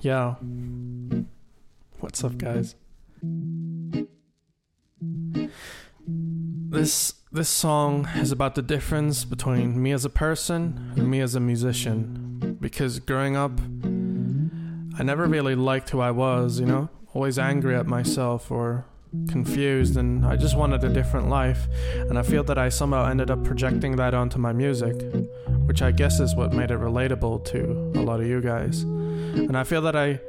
Yo. What's up, guys? This this song is about the difference between me as a person and me as a musician. Because growing up, I never really liked who I was, you know? Always angry at myself or confused, and I just wanted a different life. And I feel that I somehow ended up projecting that onto my music, which I guess is what made it relatable to a lot of you guys. And I feel that I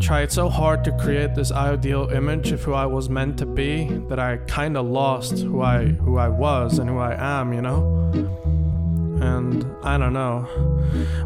tried so hard to create this ideal image of who I was meant to be that I kind of lost who I who I was and who I am, you know? And I don't know.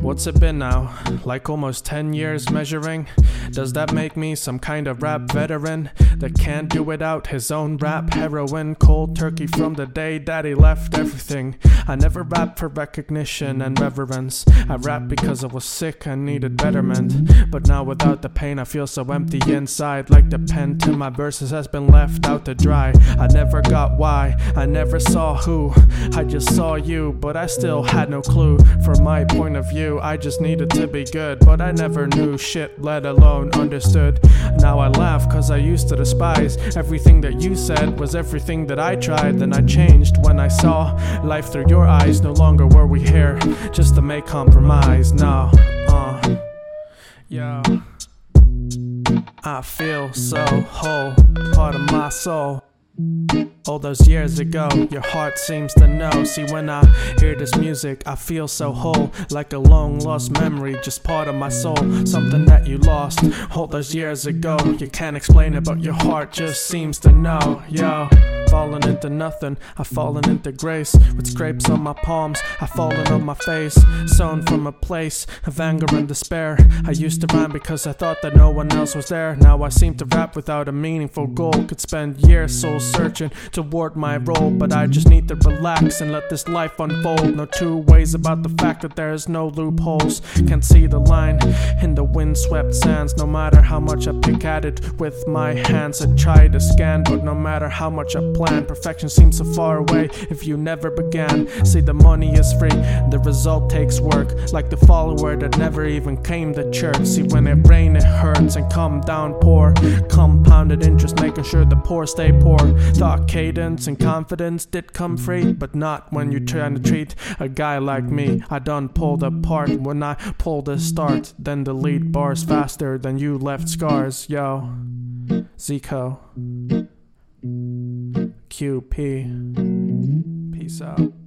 What's it been now? Like almost 10 years measuring? Does that make me some kind of rap veteran that can't do without his own rap heroin? Cold turkey from the day daddy left everything. I never rapped for recognition and reverence. I rapped because I was sick and needed betterment. But now without the pain, I feel so empty inside. Like the pen to my verses has been left out to dry. I never got why, I never saw who. I just saw you, but I still had no clue. From my point of view, I just needed to be good, but I never knew shit, let alone understood. Now I laugh cause I used to despise everything that you said was everything that I tried. Then I changed when I saw life through your eyes. No longer were we here just to make compromise. No, uh, yeah. I feel so whole, part of my soul. All those years ago, your heart seems to know. See, when I hear this music, I feel so whole, like a long lost memory, just part of my soul, something that you lost all those years ago. You can't explain it, but your heart just seems to know, yo. Falling into nothing, I've fallen into grace. With scrapes on my palms, I've fallen on my face. Sown from a place of anger and despair. I used to rhyme because I thought that no one else was there. Now I seem to rap without a meaningful goal. Could spend years soul searching toward my role, but I just need to relax and let this life unfold. No two ways about the fact that there is no loopholes. Can't see the line in the windswept sands. No matter how much I pick at it with my hands, I try to scan, but no matter how much I plan, perfection seems so far away if you never began. See, the money is free, the result takes work. Like the follower that never even came to church. See, when it rain, it hurts, and come down pour. Compounded interest, making sure the poor stay poor. Thought cadence and confidence did come free, but not when you're trying to treat a guy like me. I done pulled apart when I pulled a start, then delete bars faster than you left scars. Yo, Zico, QP, peace out.